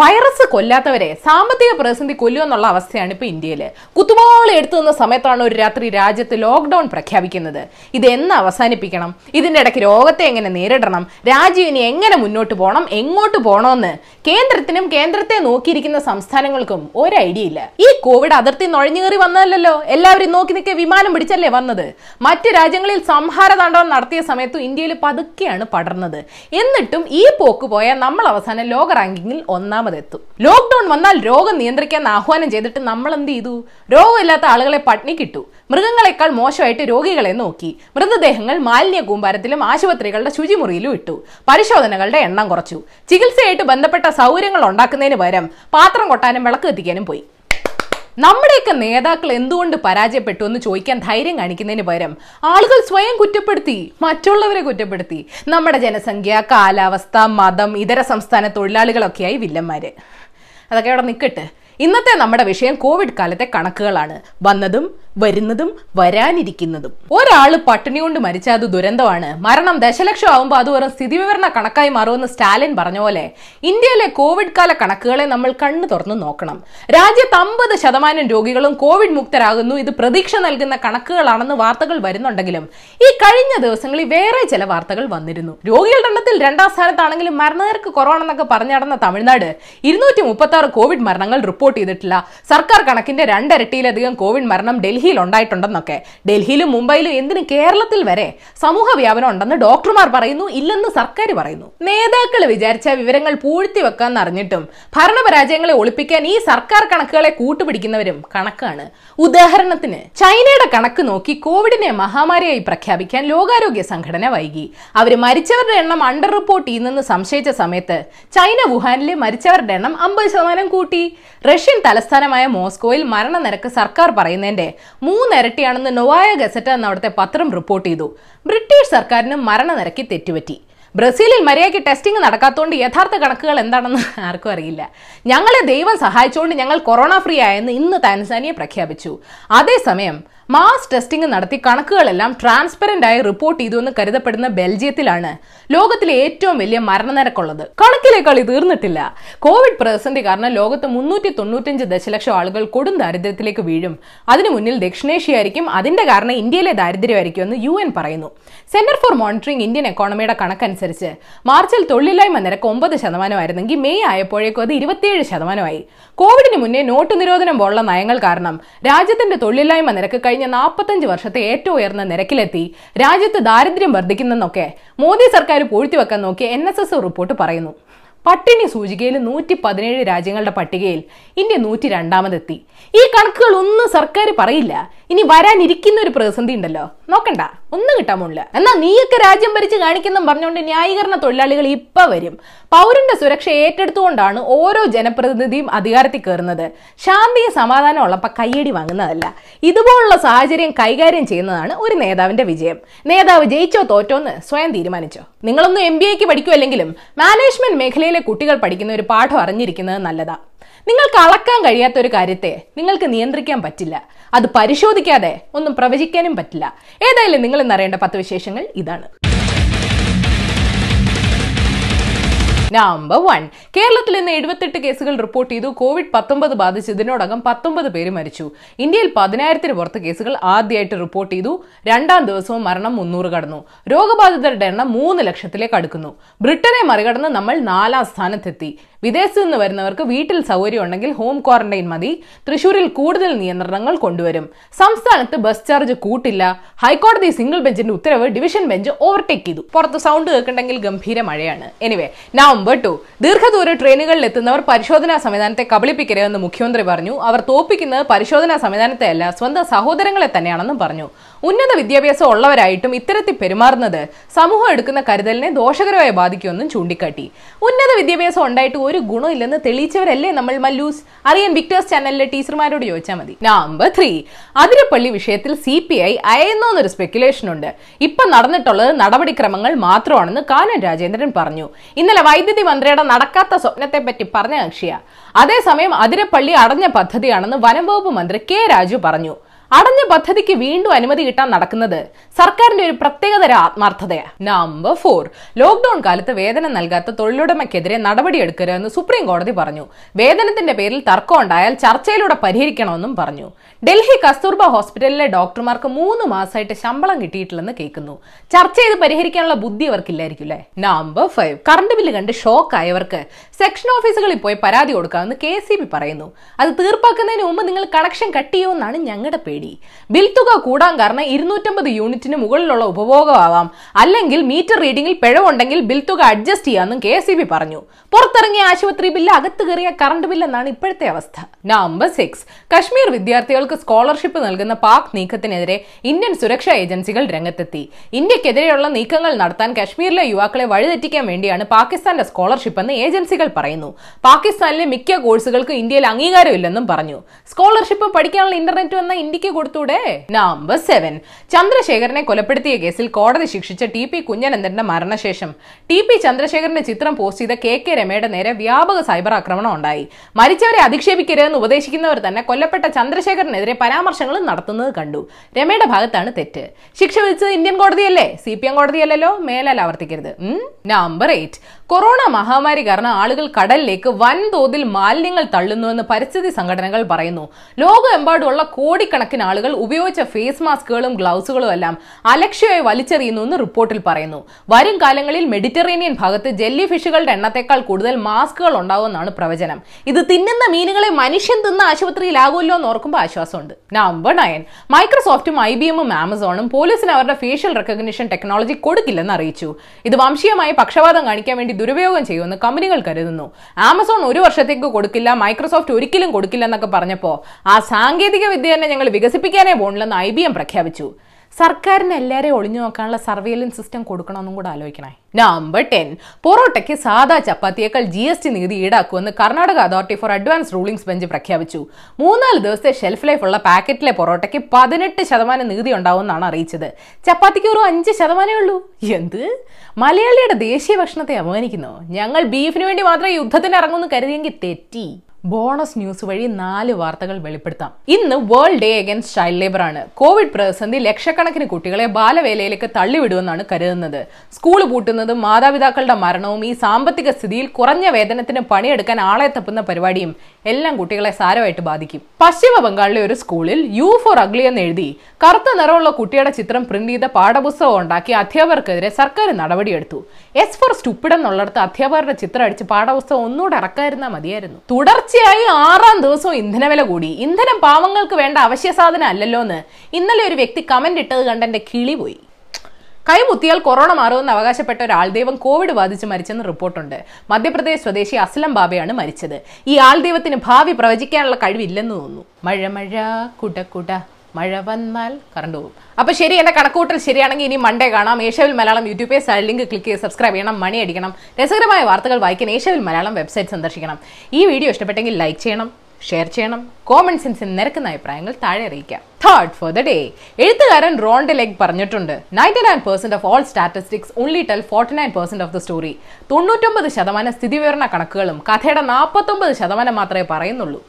Virus കൊല്ലാത്തവരെ സാമ്പത്തിക പ്രതിസന്ധി കൊല്ലുമെന്നുള്ള അവസ്ഥയാണ് ഇപ്പൊ ഇന്ത്യയിൽ കുത്തുപാളി എടുത്തു നിന്ന സമയത്താണ് ഒരു രാത്രി രാജ്യത്ത് ലോക്ക്ഡൌൺ പ്രഖ്യാപിക്കുന്നത്. ഇത് എന്ന് അവസാനിപ്പിക്കണം? ഇതിന്റെ ഇടയ്ക്ക് രോഗത്തെ എങ്ങനെ നേരിടണം? രാജ്യം ഇനി എങ്ങനെ മുന്നോട്ട് പോകണം എങ്ങോട്ട് പോകണമെന്ന് കേന്ദ്രത്തിനും കേന്ദ്രത്തെ നോക്കിയിരിക്കുന്ന സംസ്ഥാനങ്ങൾക്കും ഒരു ഐഡിയ ഇല്ല. ഈ കോവിഡ് അതിർത്തി നുഴഞ്ഞുകയറി വന്നതല്ലോ എല്ലാവരും നോക്കി നിൽക്കെ വിമാനം പിടിച്ചല്ലേ വന്നത്? മറ്റ് രാജ്യങ്ങളിൽ സംഹാര താണ്ഡവം നടത്തിയ സമയത്തും ഇന്ത്യയിൽ പതുക്കെയാണ് പടർന്നത്. എന്നിട്ടും ഈ പോക്ക് പോയാൽ നമ്മൾ അവസാനം ലോക റാങ്കിങ്ങിൽ ഒന്നാമതെത്തും ലോക്ക്ഡൌൺ വന്നാൽ രോഗം നിയന്ത്രിക്കാൻ ആഹ്വാനം ചെയ്തിട്ട് നമ്മൾ എന്ത് ചെയ്തു? രോഗമില്ലാത്ത ആളുകളെ പട്ടിണി കിട്ടു. മൃഗങ്ങളെക്കാൾ മോശമായിട്ട് രോഗികളെ നോക്കി. മൃതദേഹങ്ങൾ മാലിന്യ കൂമ്പാരത്തിലും ആശുപത്രികളുടെ ശുചിമുറിയിലും ഇട്ടു. പരിശോധനകളുടെ എണ്ണം കുറച്ചു. ചികിത്സയായിട്ട് ബന്ധപ്പെട്ട സൗകര്യങ്ങൾ ഉണ്ടാക്കുന്നതിന് പകരം പാത്രം കൊട്ടാനും വിളക്ക് പോയി. നമ്മുടെയൊക്കെ നേതാക്കൾ എന്തുകൊണ്ട് പരാജയപ്പെട്ടു എന്ന് ചോദിക്കാൻ ധൈര്യം കാണിക്കുന്നതിന് പകരം ആളുകൾ സ്വയം കുറ്റപ്പെടുത്തി മറ്റുള്ളവരെ കുറ്റപ്പെടുത്തി. നമ്മുടെ ജനസംഖ്യ കാലാവസ്ഥ മതം ഇതര സംസ്ഥാന തൊഴിലാളികളൊക്കെയായി വില്ലന്മാര്. അതൊക്കെ അവിടെ നിൽക്കട്ടെ ഇന്നത്തെ നമ്മുടെ വിഷയം കോവിഡ് കാലത്തെ കണക്കുകളാണ്. വന്നതും വരുന്നതും വരാനിരിക്കുന്നതും. ഒരാൾ പട്ടിണി കൊണ്ട് മരിച്ചാൽ അത് ദുരന്തമാണ്. മരണം ദശലക്ഷം ആവുമ്പോൾ അത് വെറും സ്ഥിതിവിവരണ കണക്കായി മാറുമെന്ന് സ്റ്റാലിൻ പറഞ്ഞ പോലെ ഇന്ത്യയിലെ കോവിഡ് കാല കണക്കുകളെ നമ്മൾ കണ്ണു തുറന്നു നോക്കണം. രാജ്യത്ത് അമ്പത് ശതമാനം രോഗികളും കോവിഡ് മുക്തരാകുന്നു. ഇത് പ്രതീക്ഷ നൽകുന്ന കണക്കുകളാണെന്ന് വാർത്തകൾ വരുന്നുണ്ടെങ്കിലും ഈ കഴിഞ്ഞ ദിവസങ്ങളിൽ വേറെ ചില വാർത്തകൾ വന്നിരുന്നു. രോഗികളുടെ എണ്ണത്തിൽ രണ്ടാം സ്ഥാനത്താണെങ്കിലും മരണനിരക്ക് കുറവാണെന്നൊക്കെ പറഞ്ഞു നടന്ന തമിഴ്നാട് ഇരുന്നൂറ്റി മുപ്പത്തി ആറ് കോവിഡ് മരണങ്ങൾ റിപ്പോർട്ട് ചെയ്തിട്ടില്ല. സർക്കാർ കണക്കിന്റെ രണ്ടരട്ടിയിലധികം കോവിഡ് മരണം ഡൽഹിയിൽ ഉണ്ടായിട്ടുണ്ടെന്നൊക്കെ ഡൽഹിയിലും മുംബൈയിലും എന്തിന് കേരളത്തിൽ വരെ സമൂഹ വ്യാപനം ഉണ്ടെന്ന് ഡോക്ടർമാർ പറയുന്നു ഇല്ലെന്ന് സർക്കാർ പറയുന്നു. നേതാക്കൾ വിചാരിച്ച വിവരങ്ങൾ പൂഴ്ത്തി വെക്കാന്ന് അറിഞ്ഞിട്ടും ഭരണപരാജയങ്ങളെ ഒളിപ്പിക്കാൻ ഈ സർക്കാർ കണക്കുകളെ കൂട്ടുപിടിക്കുന്നവരും കണക്കാണ്. ഉദാഹരണത്തിന് ചൈനയുടെ കണക്ക് നോക്കി കോവിഡിനെ മഹാമാരിയായി പ്രഖ്യാപിക്കാൻ ലോകാരോഗ്യ സംഘടന വൈകി. അവർ മരിച്ചവരുടെ എണ്ണം അണ്ടർ റിപ്പോർട്ട് ചെയ്യുന്നെന്ന് സംശയിച്ച സമയത്ത് ചൈന വുഹാനിലെ മരിച്ചവരുടെ എണ്ണം അമ്പത് ശതമാനം കൂട്ടി. റഷ്യൻ തലസ്ഥാനമായ മോസ്കോയിൽ മരണനിരക്ക് സർക്കാർ പറയുന്നതിന്റെ മൂന്നിരട്ടിയാണെന്ന് നൊവായ ഗസറ്റ എന്ന അവിടുത്തെ പത്രം റിപ്പോർട്ട് ചെയ്തു. ബ്രിട്ടീഷ് സർക്കാരിന് മരണനിരക്കി തെറ്റുപറ്റി. ബ്രസീലിൽ മര്യാദയ്ക്ക് ടെസ്റ്റിംഗ് നടക്കാത്തതുകൊണ്ട് യഥാർത്ഥ കണക്കുകൾ എന്താണെന്ന് ആർക്കും അറിയില്ല. ഞങ്ങളെ ദൈവം സഹായിച്ചുകൊണ്ട് ഞങ്ങൾ കൊറോണ ഫ്രീ ആയെന്ന് ഇന്ന് താൻസാനിയ പ്രഖ്യാപിച്ചു. അതേസമയം മാസ് ടെസ്റ്റിംഗ് നടത്തി കണക്കുകളെല്ലാം ട്രാൻസ്പെറന്റ് ആയി റിപ്പോർട്ട് ചെയ്തു എന്ന് കരുതപ്പെടുന്ന ബെൽജിയത്തിലാണ് ലോകത്തിലെ ഏറ്റവും വലിയ മരണനിരക്കുള്ളത്. കണക്കിലെ കളി തീർന്നിട്ടില്ല. കോവിഡ് പ്രതിസന്ധി കാരണം ലോകത്ത് മുന്നൂറ്റി തൊണ്ണൂറ്റഞ്ച് ദശലക്ഷം ആളുകൾ കൊടും ദാരിദ്ര്യത്തിലേക്ക് വീഴും. അതിനു മുന്നിൽ ദക്ഷിണേഷ്യ ആയിരിക്കും അതിന്റെ കാരണം ഇന്ത്യയിലെ ദാരിദ്ര്യമായിരിക്കും എന്ന് യു എൻ പറയുന്നു. സെന്റർ ഫോർ മോണിറ്ററിംഗ് ഇന്ത്യൻ എക്കോണമിയുടെ കണക്കനുസരിച്ച് മാർച്ചിൽ തൊഴിലില്ലായ്മ നിരക്ക് ഒമ്പത് ശതമാനമായിരുന്നെങ്കിൽ മെയ് ആയപ്പോഴേക്കും അത് ഇരുപത്തിയേഴ് ശതമാനമായി. കോവിഡിന് മുന്നേ നോട്ട് നിരോധനം പോലുള്ള നയങ്ങൾ കാരണം രാജ്യത്തിന്റെ തൊഴിലില്ലായ്മ നിരക്ക് കഴിഞ്ഞ നാൽപ്പത്തഞ്ച് വർഷത്തെ ഏറ്റവും ഉയർന്ന നിരക്കിലെത്തി. രാജ്യത്ത് ദാരിദ്ര്യം വർദ്ധിക്കുന്നെന്നൊക്കെ മോദി സർക്കാർ പൂഴ്ത്തിവെക്കാൻ നോക്കിയ എൻ റിപ്പോർട്ട് പറയുന്നു. പട്ടിണി സൂചികയിൽ നൂറ്റി പതിനേഴ് രാജ്യങ്ങളുടെ പട്ടികയിൽ ഇന്ത്യ നൂറ്റി രണ്ടാമതെത്തി ഈ കണക്കുകൾ ഒന്നും സർക്കാർ പറയില്ല. ഇനി വരാനിരിക്കുന്ന ഒരു പ്രതിസന്ധി ഉണ്ടല്ലോ. നോക്കണ്ട. ഒന്നും കിട്ടാൻ പോണില്ല. എന്നാ നീയൊക്കെ രാജ്യം ഭരിച്ച് കാണിക്കുന്ന പറഞ്ഞുകൊണ്ട് ന്യായീകരണ തൊഴിലാളികൾ ഇപ്പൊ വരും. പൗരന്റെ സുരക്ഷ ഏറ്റെടുത്തുകൊണ്ടാണ് ഓരോ ജനപ്രതിനിധിയും അധികാരത്തിൽ കയറുന്നത്. ശാന്തിയും സമാധാനം ഉള്ളപ്പോ കയ്യടി വാങ്ങുന്നതല്ല. ഇതുപോലുള്ള സാഹചര്യം കൈകാര്യം ചെയ്യുന്നതാണ് ഒരു നേതാവിന്റെ വിജയം. നേതാവ് ജയിച്ചോ തോറ്റോ എന്ന് സ്വയം തീരുമാനിച്ചോ. നിങ്ങളൊന്നും എം ബി എക്ക് പഠിക്കുമല്ലെങ്കിലും മാനേജ്മെന്റ് മേഖലയിലെ കുട്ടികൾ പഠിക്കുന്ന ഒരു പാഠം അറിഞ്ഞിരിക്കുന്നത് നല്ലതാ. നിങ്ങൾക്ക് അളക്കാൻ കഴിയാത്ത ഒരു കാര്യത്തെ നിങ്ങൾക്ക് നിയന്ത്രിക്കാൻ പറ്റില്ല. അത് പരിശോധിക്കാതെ ഒന്നും പ്രവചിക്കാനും പറ്റില്ല. ഏതായാലും നിങ്ങൾ ഇന്നറിയേണ്ട പത്ത് വിശേഷങ്ങൾ ഇതാണ്. നമ്പർ വൺ കേരളത്തിൽ ഇന്ന് എഴുപത്തെട്ട് കേസുകൾ റിപ്പോർട്ട് ചെയ്തു. കോവിഡ് പത്തൊമ്പത് ബാധിച്ച് ഇതിനോടകം പത്തൊമ്പത് പേര് മരിച്ചു. ഇന്ത്യയിൽ പതിനായിരത്തിന് പുറത്ത് കേസുകൾ ആദ്യമായിട്ട് റിപ്പോർട്ട് ചെയ്തു. രണ്ടാം ദിവസവും മരണം മുന്നൂറ് കടന്നു. രോഗബാധിതരുടെ എണ്ണം മൂന്ന് ലക്ഷത്തിലേക്ക് അടുക്കുന്നു. ബ്രിട്ടനെ മറികടന്ന് നമ്മൾ നാലാം സ്ഥാനത്തെത്തി. വിദേശത്ത് നിന്ന് വരുന്നവർക്ക് വീട്ടിൽ സൗകര്യം ഉണ്ടെങ്കിൽ ഹോം ക്വാറന്റൈൻ മതി. തൃശൂരിൽ കൂടുതൽ നിയന്ത്രണങ്ങൾ കൊണ്ടുവരും. സംസ്ഥാനത്ത് ബസ് ചാർജ് കൂട്ടില്ല. ഹൈക്കോടതി സിംഗിൾ ബെഞ്ചിന്റെ ഉത്തരവ് ഡിവിഷൻ ബെഞ്ച് ഓവർടേക്ക് ചെയ്തു. പുറത്ത് സൗണ്ട് കേൾക്കണ്ടെങ്കിൽ ഗംഭീര മഴയാണ്. എനിവേ നവംബർ ടു ദീർഘദൂര ട്രെയിനുകളിൽ എത്തുന്നവർ പരിശോധനാ സംവിധാനത്തെ കബളിപ്പിക്കരുതെന്ന് മുഖ്യമന്ത്രി പറഞ്ഞു. അവർ തോപ്പിക്കുന്നത് പരിശോധനാ സംവിധാനത്തെ അല്ല സ്വന്തം സഹോദരങ്ങളെ തന്നെയാണെന്നും പറഞ്ഞു. ഉന്നത വിദ്യാഭ്യാസം ഉള്ളവരായിട്ടും ഇത്തരത്തിൽ പെരുമാറുന്നത് സമൂഹം എടുക്കുന്ന കരുതലിനെ ദോഷകരമായി ബാധിക്കുമെന്നും ചൂണ്ടിക്കാട്ടി. ഉന്നത വിദ്യാഭ്യാസം ഉണ്ടായിട്ട് ഒരു ഗുണമില്ലെന്ന് തെളിയിച്ചവരല്ലേ നമ്മൾ മല്ലൂസ്? അറിയാൻ വിക്ടേഴ്സ് ചാനലിലെ ടീച്ചർമാരോട് ചോദിച്ചാൽ മതി. നമ്പർ ത്രീ അതിരപ്പള്ളി വിഷയത്തിൽ സി പി ഐ അയന്നോന്നൊരു സ്പെക്കുലേഷൻ ഉണ്ട്. ഇപ്പൊ നടന്നിട്ടുള്ളത് നടപടിക്രമങ്ങൾ മാത്രമാണെന്ന് കാനൻ രാജേന്ദ്രൻ പറഞ്ഞു. ഇന്നലെ വൈദ്യുതി മന്ത്രിയുടെ നടക്കാത്ത സ്വപ്നത്തെ പറ്റി പറഞ്ഞ കക്ഷിയ. അതേസമയം അതിരപ്പള്ളി അടഞ്ഞ പദ്ധതിയാണെന്ന് വനം വകുപ്പ് മന്ത്രി കെ രാജു പറഞ്ഞു. അടഞ്ഞ പദ്ധതിക്ക് വീണ്ടും അനുമതി കിട്ടാൻ നടക്കുന്നത് സർക്കാരിന്റെ ഒരു പ്രത്യേകതര ആത്മാർത്ഥതയാണ് നമ്പർ ഫോർ ലോക്ഡൌൺ കാലത്ത് വേതനം നൽകാത്ത തൊഴിലുടമയ്ക്കെതിരെ നടപടിയെടുക്കരുതെന്ന് സുപ്രീം കോടതി പറഞ്ഞു. വേതനത്തിന്റെ പേരിൽ തർക്കം ഉണ്ടായാൽ ചർച്ചയിലൂടെ പരിഹരിക്കണമെന്നും പറഞ്ഞു. ഡൽഹി കസ്തൂർബ ഹോസ്പിറ്റലിലെ ഡോക്ടർമാർക്ക് മൂന്ന് മാസമായിട്ട് ശമ്പളം കിട്ടിയിട്ടില്ലെന്ന് കേൾക്കുന്നു. ചർച്ച ചെയ്ത് പരിഹരിക്കാനുള്ള ബുദ്ധി അവർക്കില്ലായിരിക്കും നമ്പർ ഫൈവ് കറണ്ട് ബില്ല് കണ്ട് ഷോക്ക് ആയവർക്ക് സെക്ഷൻ ഓഫീസുകളിൽ പോയി പരാതി കൊടുക്കാമെന്ന് കെ സി ബി പറയുന്നു. അത് തീർപ്പാക്കുന്നതിന് മുമ്പ് നിങ്ങൾ കണക്ഷൻ കട്ട് ചെയ്യുമെന്നാണ് ഞങ്ങളുടെ പേടി. ബിൽ തുക കൂടാൻ കാരണം ഇരുന്നൂറ്റമ്പത് യൂണിറ്റിന് മുകളിലുള്ള ഉപഭോഗമാവാം. അല്ലെങ്കിൽ മീറ്റർ റീഡിംഗിൽ പിഴവുണ്ടെങ്കിൽ ബിൽ തുക അഡ്ജസ്റ്റ് ചെയ്യാമെന്നും കെ എസ് പറഞ്ഞു. പുറത്തിറങ്ങിയ ആശുപത്രി ബില്ല് അകത്ത് കയറിയ കറണ്ട് ബില്ല് എന്നാണ് ഇപ്പോഴത്തെ അവസ്ഥ. നമ്പർ സിക്സ് കശ്മീർ വിദ്യാർത്ഥികൾക്ക് സ്കോളർഷിപ്പ് നൽകുന്ന പാക് നീക്കത്തിനെതിരെ ഇന്ത്യൻ സുരക്ഷാ ഏജൻസികൾ രംഗത്തെത്തി. ഇന്ത്യക്കെതിരെയുള്ള നീക്കങ്ങൾ നടത്താൻ കശ്മീരിലെ യുവാക്കളെ വഴിതെറ്റിക്കാൻ വേണ്ടിയാണ് പാകിസ്ഥാന്റെ സ്കോളർഷിപ്പ് എന്ന് ഏജൻസികൾ പറയുന്നു. പാകിസ്ഥാനിലെ മിക്ക കോഴ്സുകൾക്കും ഇന്ത്യയിൽ അംഗീകാരമില്ലെന്നും പറഞ്ഞു. സ്കോളർഷിപ്പ് പഠിക്കാനുള്ള ഇന്റർനെറ്റ് വന്ന ഇന്ത്യയ്ക്ക് കൊടുത്തൂടെ? നമ്പർ സെവൻ ചന്ദ്രശേഖരനെ കൊലപ്പെടുത്തിയ കേസിൽ കോടതി ശിക്ഷിച്ച ടി പി കുഞ്ഞനന്ദന്റെ മരണശേഷം. ടി പി ചന്ദ്രശേഖരന്റെ ചിത്രം പോസ്റ്റ് ചെയ്ത കെ കെ രമയുടെ നേരെ വ്യാപക സൈബർ ആക്രമണം ഉണ്ടായി. മരിച്ചവരെ അധിക്ഷേപിക്കരുതെന്ന് ഉപദേശിക്കുന്നവർ തന്നെ കൊല്ലപ്പെട്ട ചന്ദ്രശേഖരനെതിരെ പരാമർശങ്ങളും നടത്തുന്നത് കണ്ടു. രമയുടെ ഭാഗത്താണ് തെറ്റ്. ശിക്ഷ വിധിച്ചത് ഇന്ത്യൻ കോടതിയല്ലേ? സി പി എം കോടതിയല്ലല്ലോ? മേലാൽ ആവർത്തിക്കരുത്. നമ്പർ എയ്റ്റ് കൊറോണ മഹാമാരി കാരണം ആളുകൾ കടലിലേക്ക് വൻതോതിൽ മാലിന്യങ്ങൾ തള്ളുന്നുവെന്ന് പരിസ്ഥിതി സംഘടനകൾ പറയുന്നു. ലോകമെമ്പാടുമുള്ള കോടിക്കണക്കിന് ആളുകൾ ഉപയോഗിച്ച ഫേസ് മാസ്കുകളും ഗ്ലൗസുകളും എല്ലാം അലക്ഷ്യമായി വലിച്ചെറിയുന്നു എന്ന് റിപ്പോർട്ടിൽ പറയുന്നു. വരും കാലങ്ങളിൽ മെഡിറ്ററേനിയൻ ഭാഗത്ത് ജെല്ലി ഫിഷുകളുടെ എണ്ണത്തെക്കാൾ കൂടുതൽ മാസ്കുകൾ ഉണ്ടാവുമെന്നാണ് പ്രവചനം. ഇത് തിന്നുന്ന മീനുകളെ മനുഷ്യൻ തിന്ന ആശുപത്രിയിലാകുമല്ലോ എന്ന് ഓർക്കുമ്പോൾ ആശ്വാസമുണ്ട്. Number nine. മൈക്രോസോഫ്റ്റും ഐ ബി എമ്മും ആമസോണും പോലീസിന് അവരുടെ ഫേഷ്യൽ റെക്കഗ്നിഷൻ ടെക്നോളജി കൊടുക്കില്ലെന്ന് അറിയിച്ചു. ഇത് വംശീയമായി പക്ഷപാതം കാണിക്കാൻ വേണ്ടി ദുരുപയോഗം ചെയ്യുമെന്ന് കമ്പനികൾ കരുതുന്നു. ആമസോൺ ഒരു വർഷത്തേക്ക് കൊടുക്കില്ല മൈക്രോസോഫ്റ്റ് ഒരിക്കലും കൊടുക്കില്ല എന്നൊക്കെ പറഞ്ഞപ്പോൾ ആ സാങ്കേതിക വിദ്യ തന്നെ ഞങ്ങൾ വികസിപ്പിക്കാനേ പോണില്ലെന്ന് ഐ ബി എം പ്രഖ്യാപിച്ചു. സർക്കാരിന് എല്ലാവരെയും ഒളിഞ്ഞു നോക്കാനുള്ള സർവേലൻസ് സിസ്റ്റം കൊടുക്കണമെന്നും കൂടെ ആലോചിക്കണേ. നമ്പർ ടെൻ പൊറോട്ടയ്ക്ക് സാധാ ചപ്പാത്തിയേക്കാൾ ജി എസ് ടി നികുതി ഈടാക്കുമെന്ന് Karnataka authority for advance rulings bench പ്രഖ്യാപിച്ചു. മൂന്നാൽ ദിവസത്തെ ഷെൽഫ് ലൈഫ് ഉള്ള പാക്കറ്റിലെ പൊറോട്ടയ്ക്ക് പതിനെട്ട് ശതമാനം നികുതി ഉണ്ടാവുമെന്നാണ് അറിയിച്ചത്. ചപ്പാത്തിക്ക് ഒരു അഞ്ച് ശതമാനമേ ഉള്ളൂ. എന്ത്? മലയാളിയുടെ ദേശീയ ഭക്ഷണത്തെ അപമാനിക്കുന്നു. ഞങ്ങൾ ബീഫിന് വേണ്ടി മാത്രമേ യുദ്ധത്തിന് ഇറങ്ങുമെന്ന് കരുതിയെങ്കിൽ തെറ്റി. ബോണസ് ന്യൂസ് വഴി നാല് വാർത്തകൾ വെളിപ്പെടുത്താം. ഇന്ന് World Day Against Child Labour ആണ്. കോവിഡ് പ്രതിസന്ധി ലക്ഷക്കണക്കിന് കുട്ടികളെ ബാലവേലയിലേക്ക് തള്ളിവിടുമെന്നാണ് കരുതുന്നത്. സ്കൂൾ പൂട്ടുന്നതും മാതാപിതാക്കളുടെ മരണവും ഈ സാമ്പത്തിക സ്ഥിതിയിൽ കുറഞ്ഞ വേതനത്തിന് പണിയെടുക്കാൻ ആളെ തപ്പുന്ന പരിപാടിയും എല്ലാം കുട്ടികളെ സാരമായിട്ട് ബാധിക്കും. പശ്ചിമ ബംഗാളിലെ ഒരു സ്കൂളിൽ യു ഫോർ അഗ്ലി എന്ന് എഴുതി കറുത്ത നിറമുള്ള കുട്ടിയുടെ ചിത്രം പ്രിന്റ് ചെയ്ത പാഠപുസ്തകം ഉണ്ടാക്കി അധ്യാപകർക്കെതിരെ സർക്കാർ നടപടിയെടുത്തു. എസ് ഫോർ സ്റ്റുപ്പിഡ് എന്നുള്ളിടത്ത് അധ്യാപകരുടെ ചിത്രം അടിച്ച് പാഠപുസ്തകം ഒന്നുകൂടെ ഇറക്കാതിരുന്നാൽ മതിയായിരുന്നു. തുടർച്ചയായി ആറാം ദിവസവും ഇന്ധനവില കൂടി. ഇന്ധനം പാവങ്ങൾക്ക് വേണ്ട അവശ്യ സാധനം അല്ലല്ലോ എന്ന് ഇന്നലെ ഒരു വ്യക്തി കമന്റ് ഇട്ടത് കണ്ട് എന്റെ കിളി പോയി. കൈമുത്തിയാൽ കൊറോണ മാറുമെന്ന് അവകാശപ്പെട്ട ഒരു ആൾദൈവം കോവിഡ് ബാധിച്ച് മരിച്ചെന്ന് റിപ്പോർട്ടുണ്ട്. മധ്യപ്രദേശ് സ്വദേശി അസ്ലം ബാബയാണ് മരിച്ചത്. ഈ ആൾദൈവത്തിന് ഭാവി പ്രവചിക്കാനുള്ള കഴിവില്ലെന്ന് തോന്നുന്നു. മഴ മഴ കുട കുട. മഴ വന്നാൽ കറണ്ട് പോകും. അപ്പൊ ശരി എന്റെ കണക്കൂട്ടൽ ശരിയാണെങ്കിൽ ഇനി മൺഡേ കാണാം. ഏഷ്യവിൽ മലയാളം യൂട്യൂബ് ലിങ്ക് ക്ലിക്ക് ചെയ്ത് സബ്സ്ക്രൈബ് ചെയ്യണം മണി അടിക്കണം. രസകരമായ വാർത്തകൾ വായിക്കാൻ ഏഷ്യവിൽ മലയാളം വെബ്സൈറ്റ് സന്ദർശിക്കണം. ഈ വീഡിയോ ഇഷ്ടപ്പെട്ടെങ്കിൽ ലൈക്ക് ചെയ്യണം ഷെയർ ചെയ്യണം കോമൺ സെൻസിൽ നിരക്കുന്ന അഭിപ്രായങ്ങൾ താഴെ അറിയിക്കാം. തേർഡ് ഫോർ ദ ഡേ എഴുത്തുകാരൻ റോണ്ട് ലെഗ് പറഞ്ഞിട്ടുണ്ട് ninety nine percent of all statistics only tell forty nine percent of the story തൊണ്ണൂറ്റൊമ്പത് ശതമാനം സ്ഥിതിവിവരണ കണക്കുകളും കഥയുടെ നാൽപ്പത്തൊമ്പത് ശതമാനം മാത്രമേ പറയുന്നുള്ളൂ.